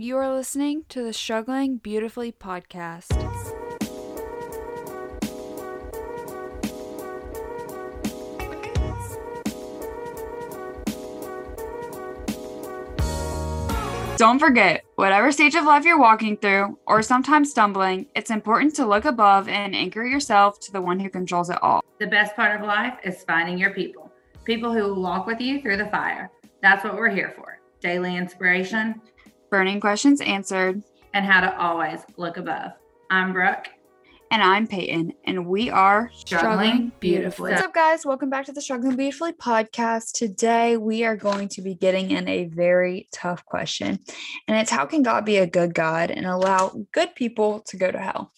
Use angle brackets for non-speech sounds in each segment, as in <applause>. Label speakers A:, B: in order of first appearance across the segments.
A: You are listening to the Struggling Beautifully podcast. Don't forget, whatever stage of life you're walking through, or sometimes stumbling, it's important to look above and anchor yourself to the one who controls it all.
B: The best part of life is finding your people, people who will walk with you through the fire. That's what we're here for daily inspiration,
A: Burning questions answered.
B: and how to always look above. I'm Brooke.
A: And I'm Peyton, and we are
B: Struggling Beautifully.
A: What's up, guys? Welcome back to the Struggling Beautifully podcast. Today, we are going to be getting in a very tough question, and it's how can God be a good God and allow good people to go to hell?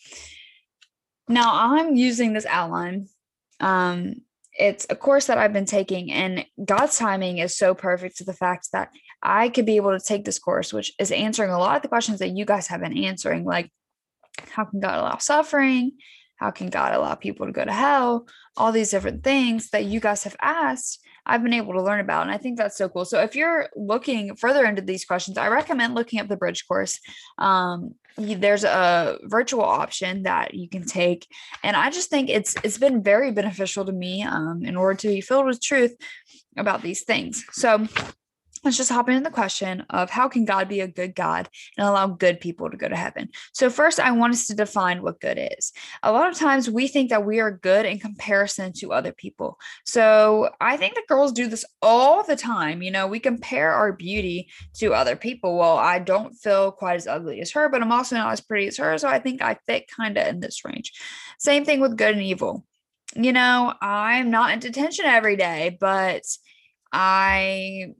A: Now, I'm using this outline. Um, it's a course that I've been taking, and God's timing is so perfect to the fact that I could be able to take this course, which is answering a lot of the questions that you guys have been answering, like how can God allow suffering? How can God allow people to go to hell? All these different things that you guys have asked, I've been able to learn about. And I think that's so cool. So if you're looking further into these questions, I recommend looking up the bridge course. Um, there's a virtual option that you can take. And I just think it's it's been very beneficial to me um, in order to be filled with truth about these things. So let's just hop into the question of how can God be a good God and allow good people to go to heaven? So, first, I want us to define what good is. A lot of times we think that we are good in comparison to other people. So, I think that girls do this all the time. You know, we compare our beauty to other people. Well, I don't feel quite as ugly as her, but I'm also not as pretty as her. So, I think I fit kind of in this range. Same thing with good and evil. You know, I'm not in detention every day, but I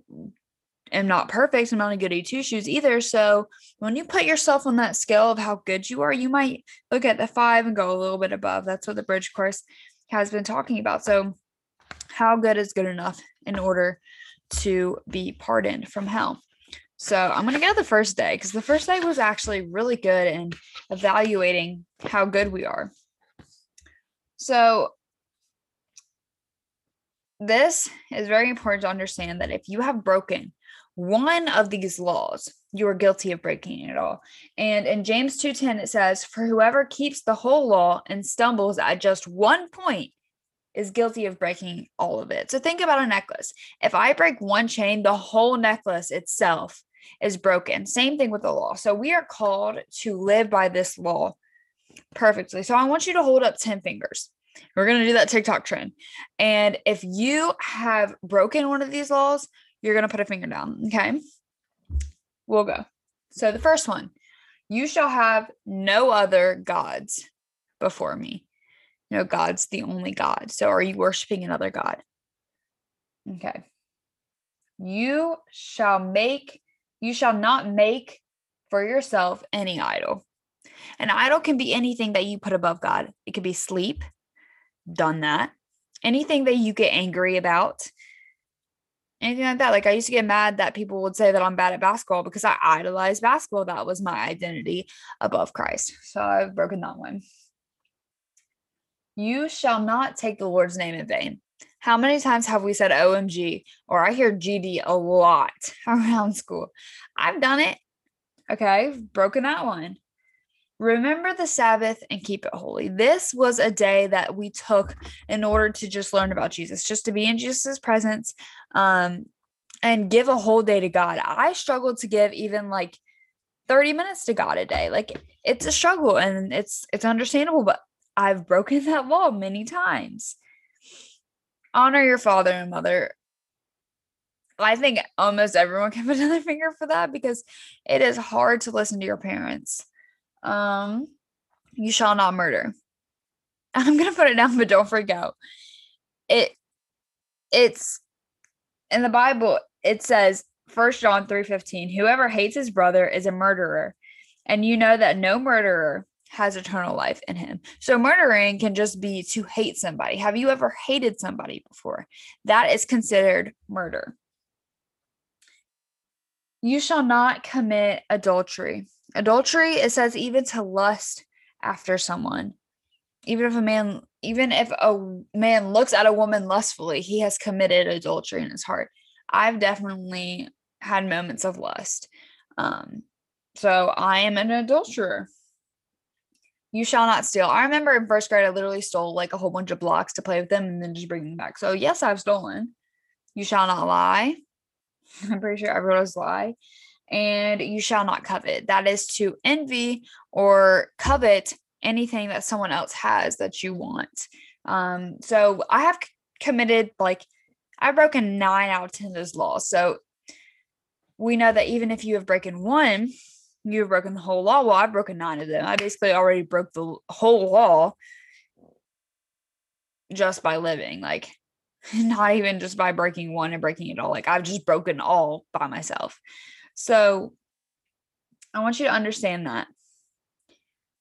A: am not perfect. I'm not a goody two shoes either. So when you put yourself on that scale of how good you are, you might look at the five and go a little bit above. That's what the bridge course has been talking about. So how good is good enough in order to be pardoned from hell? So I'm gonna go the first day because the first day was actually really good in evaluating how good we are. So this is very important to understand that if you have broken one of these laws, you are guilty of breaking it all. And in James 2:10 it says, "For whoever keeps the whole law and stumbles at just one point is guilty of breaking all of it." So think about a necklace. If I break one chain, the whole necklace itself is broken. Same thing with the law. So we are called to live by this law perfectly. So I want you to hold up 10 fingers. We're going to do that TikTok trend. And if you have broken one of these laws, you're going to put a finger down. Okay. We'll go. So the first one you shall have no other gods before me. No, God's the only God. So are you worshiping another God? Okay. You shall make, you shall not make for yourself any idol. An idol can be anything that you put above God. It could be sleep, done that. Anything that you get angry about, anything like that. Like I used to get mad that people would say that I'm bad at basketball because I idolized basketball. That was my identity above Christ. So I've broken that one. You shall not take the Lord's name in vain. How many times have we said OMG or I hear GD a lot <laughs> around school? I've done it. Okay, broken that one. Remember the Sabbath and keep it holy. This was a day that we took in order to just learn about Jesus, just to be in Jesus' presence um, and give a whole day to God. I struggled to give even like 30 minutes to God a day. Like it's a struggle and it's it's understandable, but I've broken <laughs> that law many times. Honor your father and mother. I think almost everyone can <laughs> put another finger for that because it is hard to listen to your parents um you shall not murder. <laughs> I'm gonna put it down but don't freak out. It it's in the bible it says first john 3.15 whoever hates his brother is a murderer and you know that no murderer has eternal life in him. So murdering can just be to hate somebody. Have you ever hated somebody before? That is considered murder. You shall not commit adultery adultery it says even to lust after someone even if a man even if a man looks at a woman lustfully he has committed adultery in his heart i've definitely had moments of lust um So I am an adulterer. You shall not steal. I remember in first grade, I literally stole like a whole bunch of blocks to play with them and then just bring them back. So, yes, I've stolen. You shall not lie. <laughs> I'm pretty sure everyone was lie. And you shall not covet. That is to envy or covet anything that someone else has that you want. Um, so I have committed like I've broken nine out of ten of those laws. So we know that even if you have broken one, you have broken the whole law. Well, I've broken nine of them. I basically already broke the whole law just by living. Like <laughs> not even just by breaking one and breaking it all. Like I've just broken all by myself. So I want you to understand that.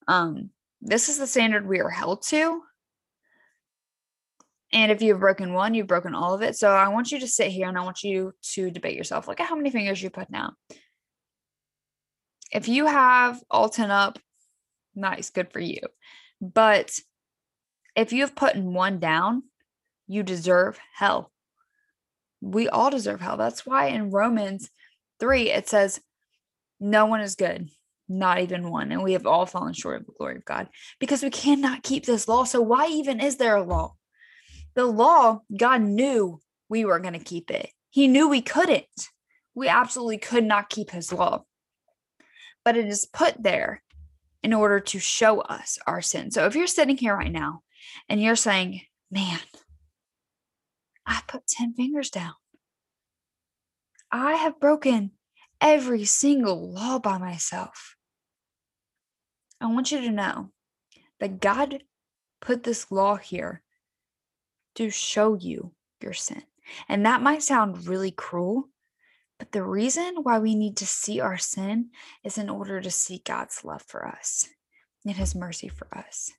A: Um, this is the standard we are held to. And if you've broken one, you've broken all of it. So I want you to sit here and I want you to debate yourself. Look at how many fingers you put now. If you have all 10 up, nice, good for you. But if you have put one down, you deserve hell. We all deserve hell. That's why in Romans 3, it says, No one is good, not even one. And we have all fallen short of the glory of God because we cannot keep this law. So why even is there a law? The law, God knew we were going to keep it. He knew we couldn't. We absolutely could not keep his law. But it is put there in order to show us our sin. So if you're sitting here right now and you're saying, man, I put 10 fingers down. I have broken every single law by myself. I want you to know that God put this law here to show you your sin. And that might sound really cruel, but the reason why we need to see our sin is in order to see God's love for us and his mercy for us.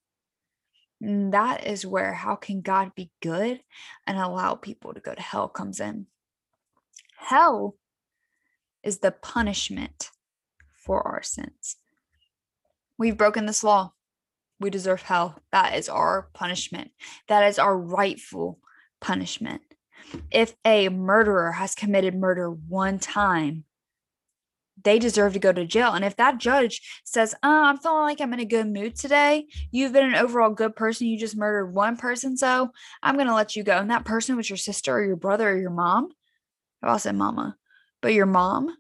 A: And that is where how can God be good and allow people to go to hell comes in. Hell is the punishment for our sins. We've broken this law we deserve hell. That is our punishment. That is our rightful punishment. If a murderer has committed murder one time, they deserve to go to jail. And if that judge says, oh, I'm feeling like I'm in a good mood today, you've been an overall good person, you just murdered one person, so I'm going to let you go. And that person was your sister or your brother or your mom. I said mama, but your mom,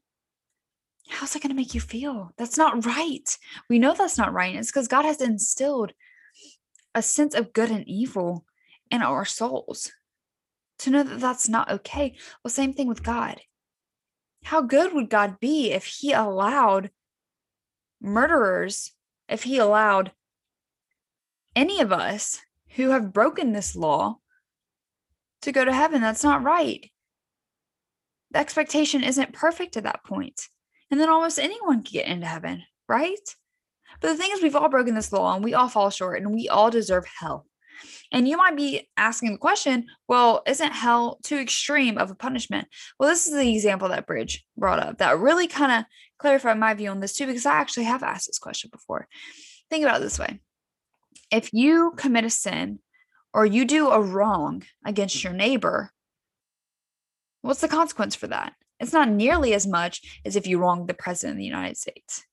A: how's that going to make you feel? That's not right. We know that's not right. It's because God has instilled a sense of good and evil in our souls to know that that's not okay. Well, same thing with God. How good would God be if He allowed murderers, if He allowed any of us who have broken this law to go to heaven? That's not right. The expectation isn't perfect at that point. And then almost anyone can get into heaven, right? But the thing is, we've all broken this law and we all fall short and we all deserve hell. And you might be asking the question, well, isn't hell too extreme of a punishment? Well, this is the example that Bridge brought up that really kind of clarified my view on this too, because I actually have asked this question before. Think about it this way if you commit a sin or you do a wrong against your neighbor, what's the consequence for that? It's not nearly as much as if you wronged the president of the United States.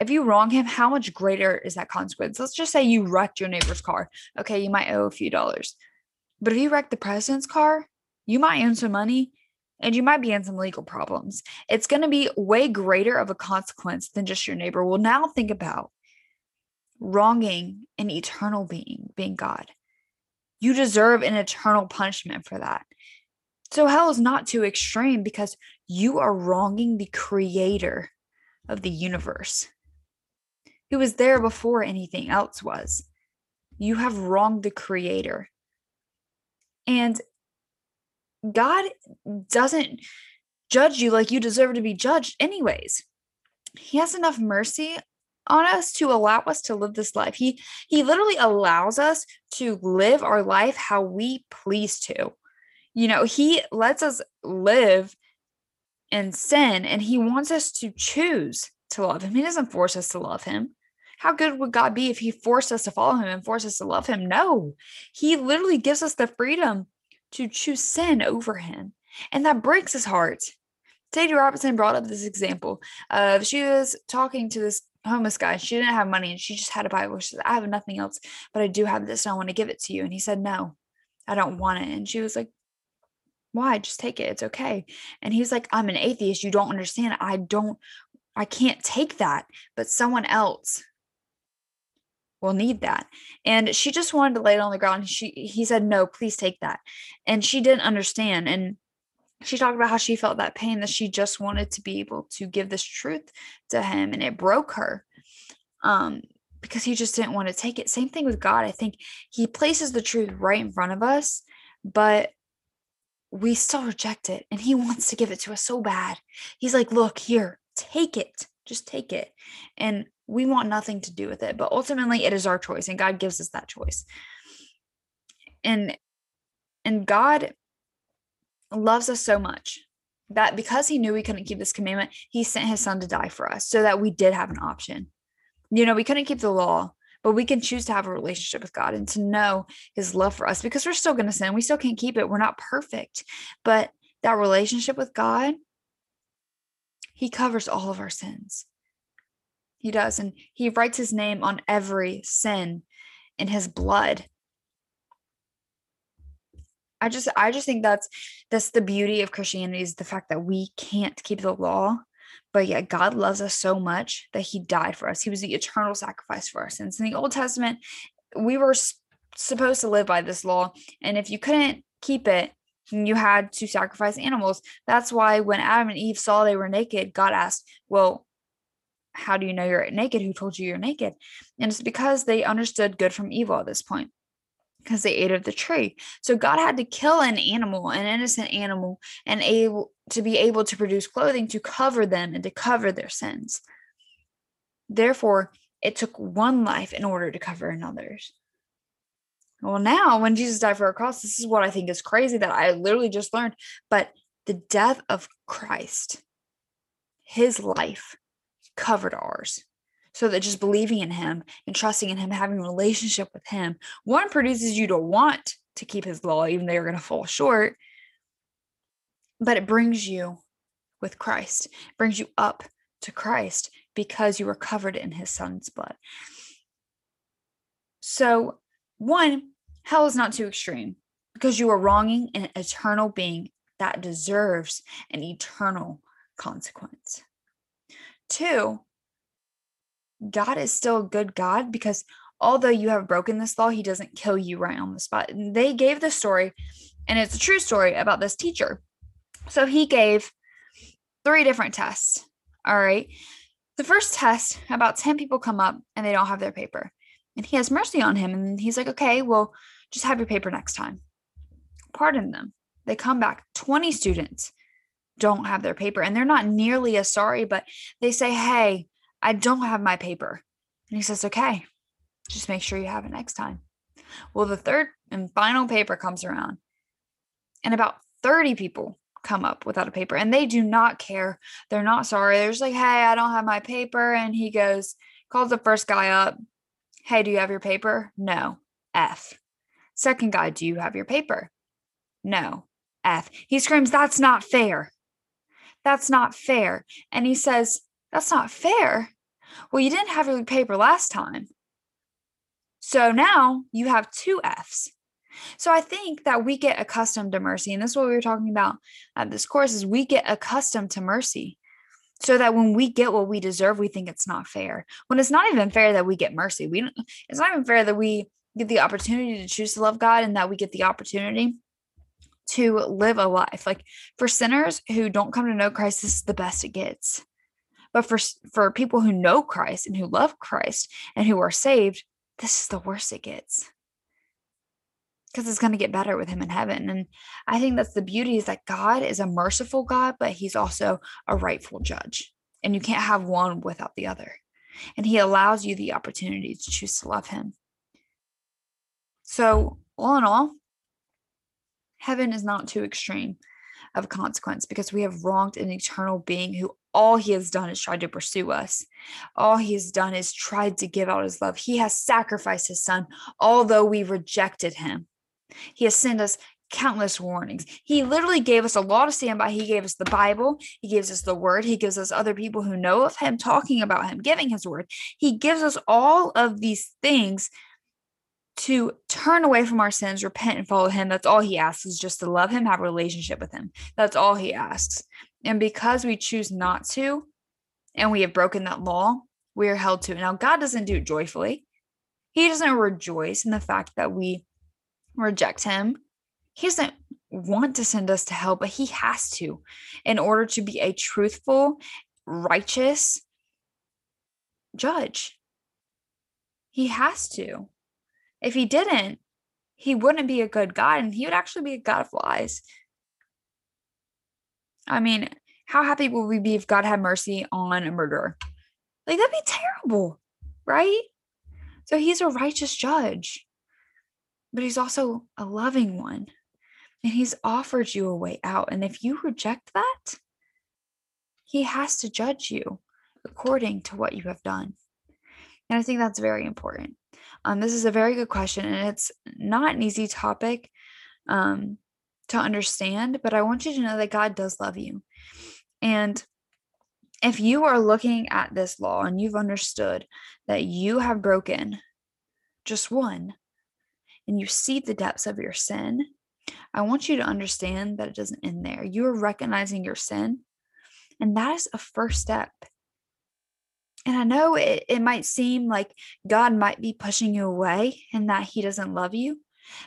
A: If you wrong him, how much greater is that consequence? Let's just say you wrecked your neighbor's car. Okay, you might owe a few dollars. But if you wreck the president's car, you might owe some money and you might be in some legal problems. It's going to be way greater of a consequence than just your neighbor. Well, now think about wronging an eternal being, being God. You deserve an eternal punishment for that. So hell is not too extreme because you are wronging the creator of the universe who was there before anything else was. You have wronged the creator. And God doesn't judge you like you deserve to be judged, anyways. He has enough mercy on us to allow us to live this life. He he literally allows us to live our life how we please to you know, he lets us live in sin and he wants us to choose to love him. He doesn't force us to love him. How good would God be if he forced us to follow him and forced us to love him? No, he literally gives us the freedom to choose sin over him. And that breaks his heart. Sadie Robertson brought up this example of she was talking to this homeless guy. She didn't have money and she just had a Bible. She said, I have nothing else, but I do have this and I want to give it to you. And he said, No, I don't want it. And she was like, Why? Just take it. It's okay. And he's like, I'm an atheist. You don't understand. I don't, I can't take that. But someone else will need that. And she just wanted to lay it on the ground. She he said, No, please take that. And she didn't understand. And she talked about how she felt that pain that she just wanted to be able to give this truth to him and it broke her um because he just didn't want to take it same thing with god i think he places the truth right in front of us but we still reject it and he <laughs> wants to give it to us so bad. He's like look here take it just take it. And we want nothing to do with it but ultimately it is our choice and god gives us that choice. And and god loves us so much that because he knew we couldn't keep this commandment, he sent his son to die for us so that we did have an option. You know, we couldn't keep the law, but we can choose to have a relationship with God and to know his love for us because we're still going to sin. We still can't keep it. We're not perfect. But that relationship with God, he covers all of our sins. He does. And he writes his name on every sin in his blood. I just I just think that's that's the beauty of Christianity is the fact that we can't keep the law, but yet God loves us so much that he died for us. He was the eternal sacrifice for our sins. In the Old Testament, we were supposed to live by this law, and if you couldn't keep it, you had to sacrifice animals. That's why when Adam and Eve saw they were naked, God asked, "Well, how do you know you're naked? Who told you you're naked?" And it's because they understood good from evil at this point because they ate of the tree. So God had to kill an animal, an innocent animal, and able to be able to produce clothing to cover them and to cover their sins. Therefore, it took one life in order to cover another's. Well, now when Jesus died for our cross, this is what I think is crazy that I literally just learned. But the death of Christ, his life covered ours so that just believing in him and trusting in him having a relationship with him one produces you to want to keep his law even though you're going to fall short. But it brings you with christ it brings you up to christ because you were covered in his son's blood. So one hell is not too extreme because you are wronging an eternal being that deserves an eternal consequence. Two God is still a good God because although you have broken this law, he doesn't kill you right on the spot. And they gave the story, and it's a true story about this teacher. So he gave three different tests. All right. The first test, about 10 people come up and they don't have their paper. And he has mercy on him. And he's like, okay, well, just have your paper next time. Pardon them. They come back, 20 students don't have their paper. And they're not nearly as sorry, but they say, hey, I don't have my paper. And he says, Okay, just make sure you have it next time. Well, the third and final paper comes around, and about 30 people come up without a paper, and they do not care. They're not sorry. They're just like, Hey, I don't have my paper. And he goes, calls the first guy up. Hey, do you have your paper? No. F. Second guy, do you have your paper? No. F. He screams, That's not fair. That's not fair. And he says, that's not fair. Well, you didn't have your paper last time. So now you have two F's. So I think that we get accustomed to mercy. And this is what we were talking about at this course is we get accustomed to mercy. So that when we get what we deserve, we think it's not fair. When it's not even fair that we get mercy. We don't, it's not even fair that we get the opportunity to choose to love God and that we get the opportunity to live a life. Like for sinners who don't come to know Christ, this is the best it gets. But for for people who know Christ and who love Christ and who are saved, this is the worst it gets. Because it's going to get better with him in heaven. And I think that's the beauty is that God is a merciful God, but he's also a rightful judge. And you can't have one without the other. And he allows you the opportunity to choose to love him. So, all in all, heaven is not too extreme of consequence because we have wronged an eternal being who all he has done is tried to pursue us. All he has done is tried to give out his love. He has sacrificed his son, although we rejected him. He has sent us countless warnings. He literally gave us a law to stand by. He gave us the Bible. He gives us the word. He gives us other people who know of him, talking about him, giving his word. He gives us all of these things to turn away from our sins, repent, and follow him. That's all he asks is just to love him, have a relationship with him. That's all he asks. And because we choose not to, and we have broken that law, we are held to it. Now, God doesn't do it joyfully. He doesn't rejoice in the fact that we reject him. He doesn't want to send us to hell, but he has to in order to be a truthful, righteous judge. He has to. If he didn't, he wouldn't be a good God and he would actually be a God of lies. I mean, how happy will we be if God had mercy on a murderer? Like, that'd be terrible, right? So he's a righteous judge, but he's also a loving one. And he's offered you a way out. And if you reject that, he has to judge you according to what you have done. And I think that's very important. Um, this is a very good question, and it's not an easy topic um, to understand, but I want you to know that God does love you. And if you are looking at this law and you've understood that you have broken just one, and you see the depths of your sin, I want you to understand that it doesn't end there. You are recognizing your sin, and that is a first step and I know it, it might seem like God might be pushing you away and that He doesn't love you,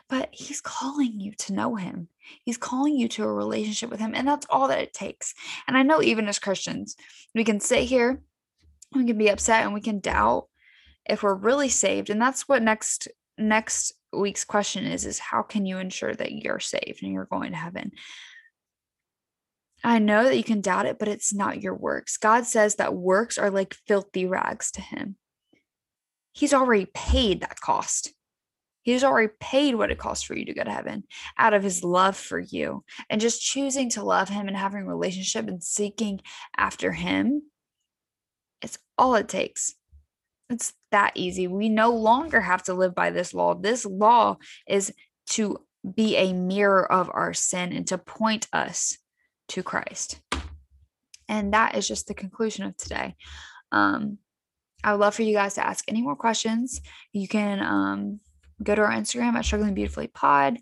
A: but He's calling you to know Him. He's calling you to a relationship with Him. And that's all that it takes. And I know even as Christians, we can sit here, we can be upset, and we can doubt if we're really saved. And that's what next next week's question is is how can you ensure that you're saved and you're going to heaven I know that you can doubt it, but it's not your works. God says that works are like filthy rags to him. He's already paid that cost. He's already paid what it costs for you to go to heaven out of his love for you. And just choosing to love him and having a relationship and seeking after him, it's all it takes. It's that easy. We no longer have to live by this law. This law is to be a mirror of our sin and to point us to Christ. And that is just the conclusion of today. Um, I would love for you guys to ask any more questions. You can um, go to our Instagram at Struggling Beautifully Pod,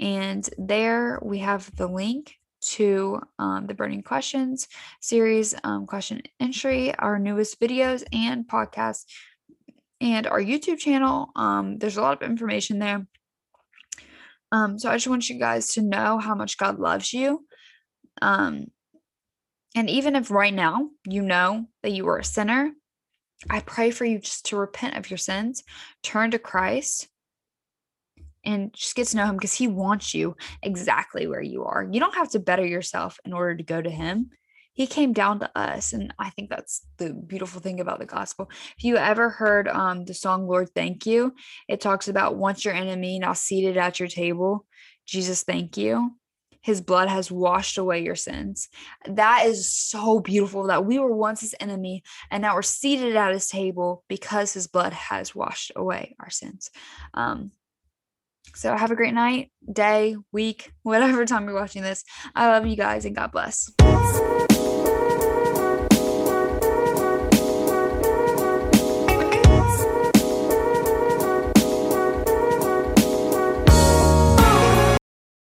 A: and there we have the link to um, the Burning Questions series, um, question entry, our newest videos and podcasts, and our YouTube channel. Um, there's a lot of information there. Um, so I just want you guys to know how much God loves you um, and even if right now you know that you are a sinner, I pray for you just to repent of your sins, turn to Christ, and just get to know Him because He wants you exactly where you are. You don't have to better yourself in order to go to Him. He came down to us. And I think that's the beautiful thing about the gospel. If you ever heard um, the song Lord Thank You, it talks about once your enemy, now seated at your table, Jesus, thank you his blood has washed away your sins. That is so beautiful that we were once his enemy and now we're seated at his table because his blood has washed away our sins. Um, so have a great night, day, week, <laughs> whatever time you're watching this. I love you guys and God bless.